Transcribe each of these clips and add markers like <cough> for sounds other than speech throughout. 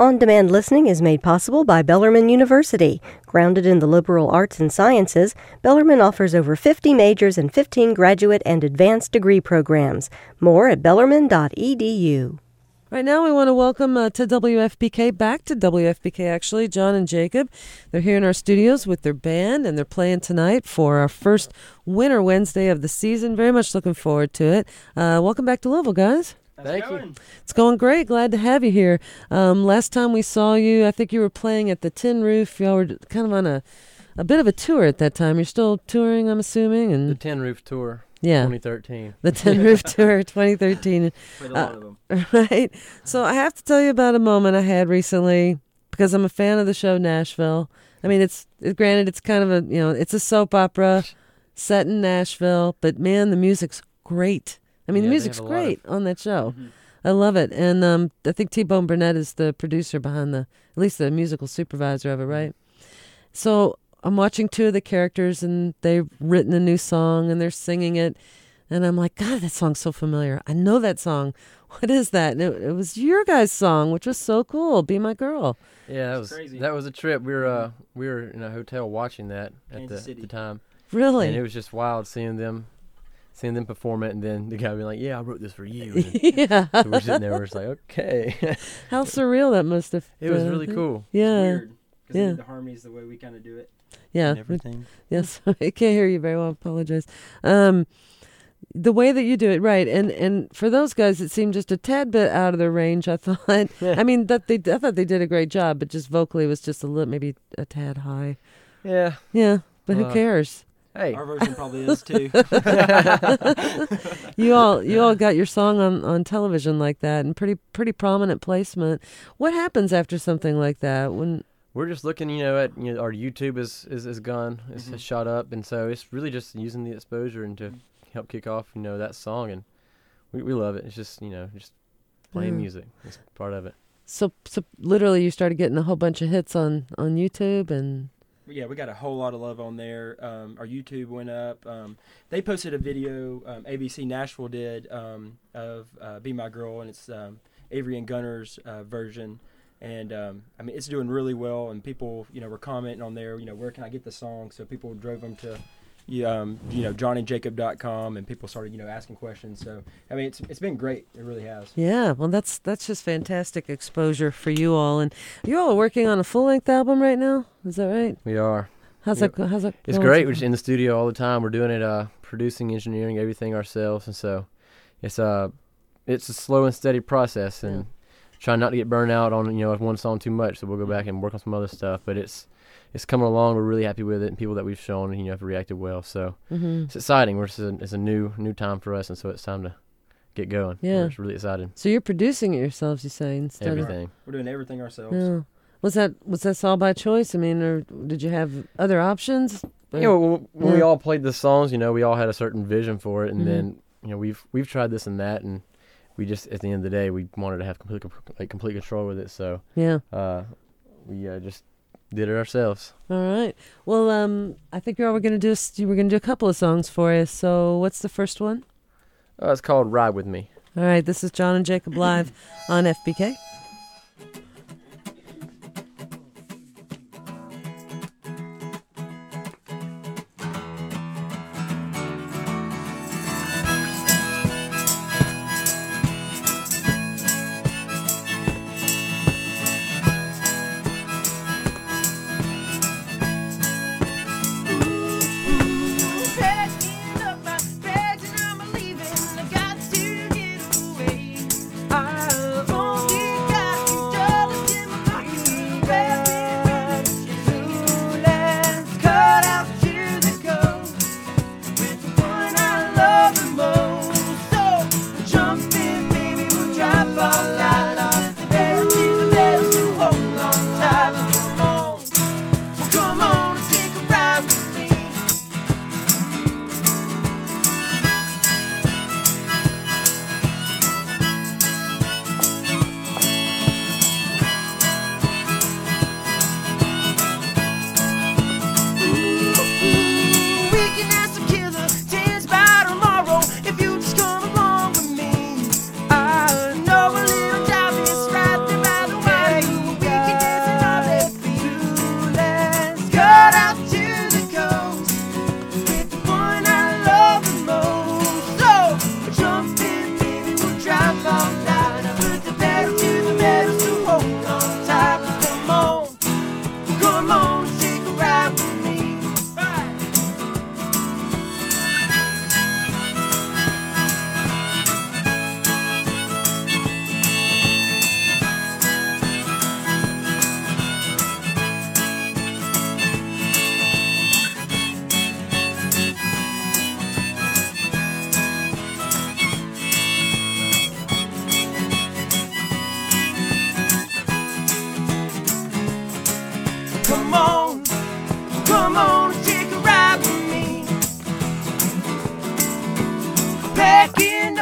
On demand listening is made possible by Bellarmine University. Grounded in the liberal arts and sciences, Bellarmine offers over 50 majors and 15 graduate and advanced degree programs. More at bellarmine.edu. Right now, we want to welcome uh, to WFPK, back to WFPK actually, John and Jacob. They're here in our studios with their band, and they're playing tonight for our first Winter Wednesday of the season. Very much looking forward to it. Uh, welcome back to Louisville, guys. Thank you. It's going great. Glad to have you here. Um, last time we saw you, I think you were playing at the Tin Roof. Y'all were kind of on a, a bit of a tour at that time. You're still touring, I'm assuming, and The Tin Roof Tour, yeah, 2013. the Tin Roof Tour 2013. <laughs> For the Uh, of them. <laughs> right? So I have to tell you about a moment I had recently because I'm a fan of the show Nashville. I mean, it's it, granted it's kind of a you know it's a soap opera set in Nashville, but man, the music's great. I mean, Yeah, the music's have a lot of- great on that show. Mhm. I love it, and um, I think T Bone Burnett is the producer behind the at least the musical supervisor of it, right? So I'm watching two of the characters, and they've written a new song, and they're singing it. And I'm like, God, that song's so familiar. I know that song. <laughs> What is that? And it, it was your guys' song, which was so cool. Be my girl. Yeah, that It's was crazy. that was a trip. We were uh we were in a hotel watching that at the, City. the time, Really? and it was just wild seeing them seeing them perform it, and then the guy being like, "Yeah, I wrote this for you." And <laughs> yeah. so we're sitting there, we're just like, "Okay." <laughs> How surreal that must have. it was been, I really cool. Yeah. Weird. Yeah. they did the harmonies the way we kind of do it. Yeah. And everything. Yes, <laughs> I can't hear you very well. I apologize. Um, the way that you do it, right? And and for those guys, it seemed just a tad bit out of their range. I thought. Yeah. I mean, that they, I thought they did a great job, but just vocally was just a little, maybe a tad high. Yeah. Yeah, but who Uh, cares? Hey. Our version probably is too. <laughs> You all, you all got your song on on television like that, and pretty pretty prominent placement. What happens after something like that when? We're just looking, you know, at you know, our YouTube is is, is gone, it's Mhm. has shot up, and so it's really just using the exposure and to help kick off, you know, that song, and we, we love it. It's just you know just playing Yeah. music. It's part of it. So, so literally, you started getting a whole bunch of hits on on YouTube, and yeah, we got a whole lot of love on there. Um, our YouTube went up. Um, they posted a video, um, ABC Nashville did, um, of uh, Be My Girl, and it's um, Avery and Gunnar's uh, version. And um, I mean, it's doing really well, and people, you know, were commenting on there. You know, where can I get the song? So people drove them to, um, you know, johnnyjacob.com, and people started, you know, asking questions. So I mean, it's it's been great. It really has. yeah, well, that's that's just fantastic exposure for you all, and you all are working on a full length album right now. Is that right? We are. How's Yep. that? How's that? It's going great. so We're just in the studio all the time. We're doing it, uh, producing, engineering, everything ourselves, and so it's uh, it's a slow and steady process, and trying not to get burned out on you know one song too much. So we'll go back and work on some other stuff. But it's it's coming along. We're really happy with it, and people that we've shown, you know, have reacted well. So Mhm. it's exciting. We're just a, it's a new new time for us, and so it's time to get going. Yeah. We're just really excited. So you're producing it yourselves, you say, instead of Everything. We're doing everything ourselves. of. Yeah. Was that was that all by choice? I mean, or did you have other options? You know, when, when we all played the songs, you know, we all had a certain vision for it, and Mhm. then you know we've we've tried this and that, and we just at the end of the day we wanted to have complete like complete control with it, so Yeah. uh, we uh, just did it ourselves. All right. Well, um, I think you're all we're gonna do. is- We're gonna do a couple of songs for you. So, what's the first one? Uh, it's called "Ride with Me." All right. This is John and Jacob live on FPK.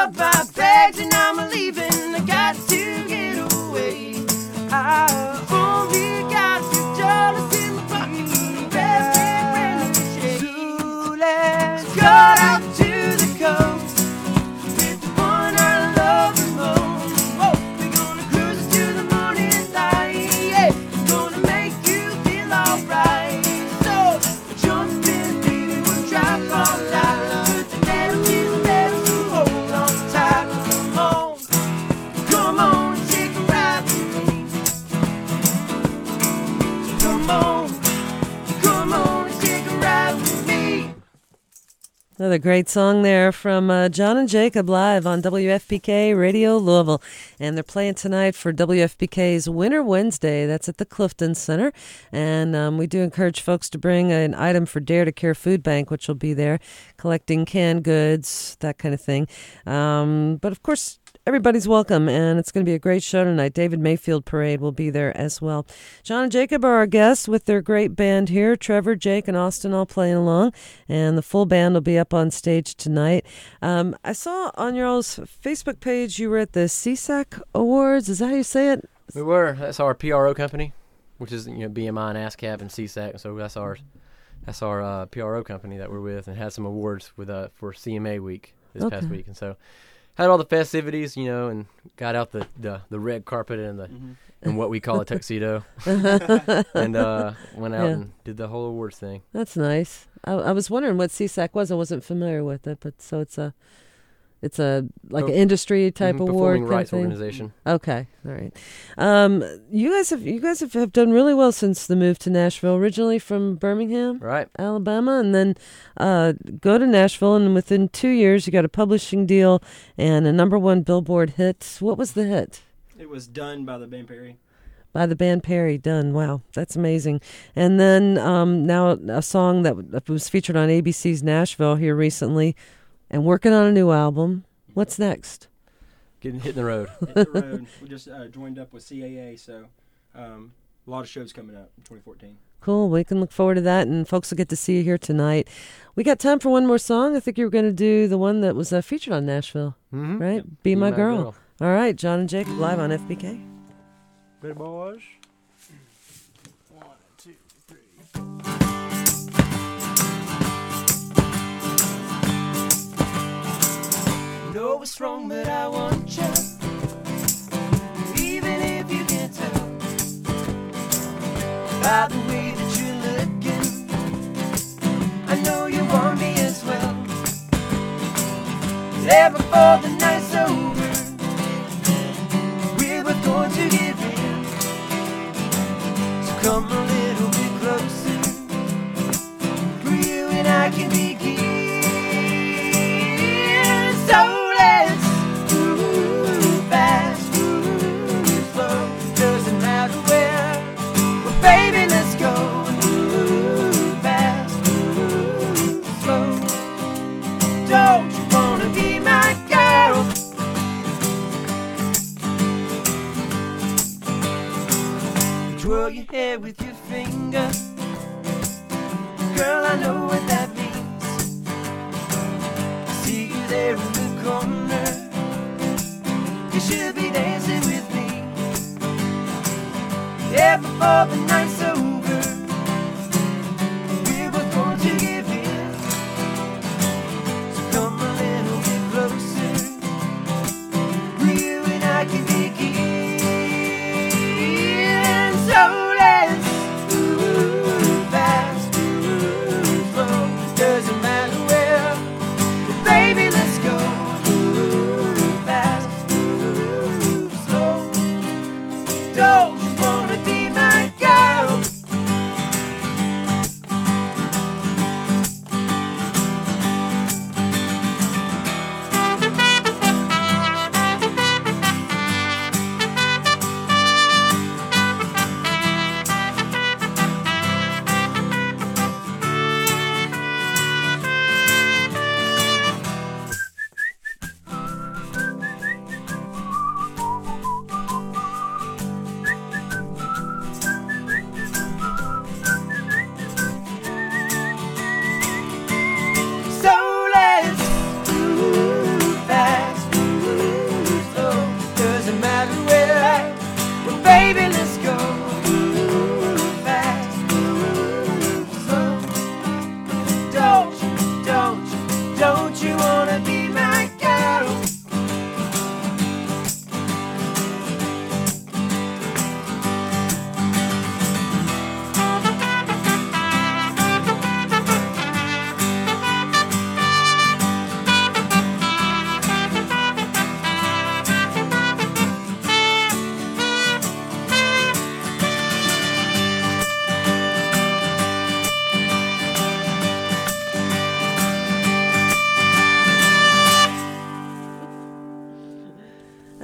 Up my bags and I'm leaving. I got to get away. I only Another great song there from uh, John and Jacob live on WFPK Radio Louisville. And they're playing tonight for WFPK's Winter Wednesday. That's at the Clifton Center. And um, we do encourage folks to bring an item for Dare to Care Food Bank, which will be there collecting canned goods, that kind of thing. Um, but of course, Everybody's welcome, and it's going to be a great show tonight. David Mayfield Parade will be there as well. John and Jacob are our guests with their great band here. Trevor, Jake, and Austin all playing along, and the full band will be up on stage tonight. Um, I saw on your all's Facebook page you were at the SESAC Awards. Is that how you say it? We were. That's our PRO company, which is you know BMI and ASCAP and SESAC. So that's our that's our uh, PRO company that we're with, and had some awards with uh for CMA week this past week, and so had all the festivities, you know, and got out the the, the red carpet and the and what we call a tuxedo, <laughs> and uh, went out Yeah. and did the whole awards thing. That's nice. I, I was wondering what SESAC was. I wasn't familiar with it, but so it's a it's a like an Oh, industry type Mhm, award Performing kind of rights thing. organization. Okay, all right. Um, you guys have you guys have, have done really well since the move to Nashville. Originally from Birmingham, Right. Alabama, and then uh, go to Nashville, and within two years you got a publishing deal and a number one Billboard hit. What was the hit? It was done by the Band Perry. By the Band Perry, done. Wow, that's amazing. And then um, now a song that was featured on ABC's Nashville here recently, and working on a new album. What's next? Getting hit in the road. Hit the road. We just uh, joined up with CAA, so um, a lot of shows coming up in 2014. Cool. We can look forward to that, and folks will get to see you here tonight. We got time for one more song. I think you were going to do the one that was uh, featured on Nashville, mm-hmm. right? Be, my, girl. All right, John and Jacob live on FPK. Good boys. know wrong, but I want you. Even if you can't tell by the way that you're looking, I know you want me as well. There before the night's You should be dancing with me. Yeah, before the night's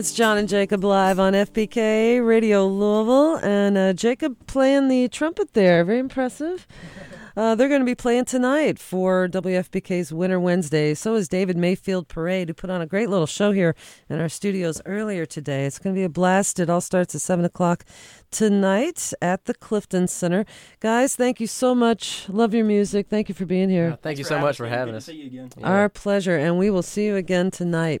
That's John and Jacob live on FPK Radio Louisville, and uh, Jacob playing the trumpet there. Very impressive. Uh, they're going to be playing tonight for WFPK's Winter Wednesday. So is David Mayfield Parade, who put on a great little show here in our studios earlier today. It's going to be a blast. It all starts at 7 o'clock tonight at the Clifton Center. Guys, thank you so much. Love your music. Thank you for being here. Yeah, thank you so much for having Good us. See you again. Yeah. Our pleasure, and we will see you again tonight.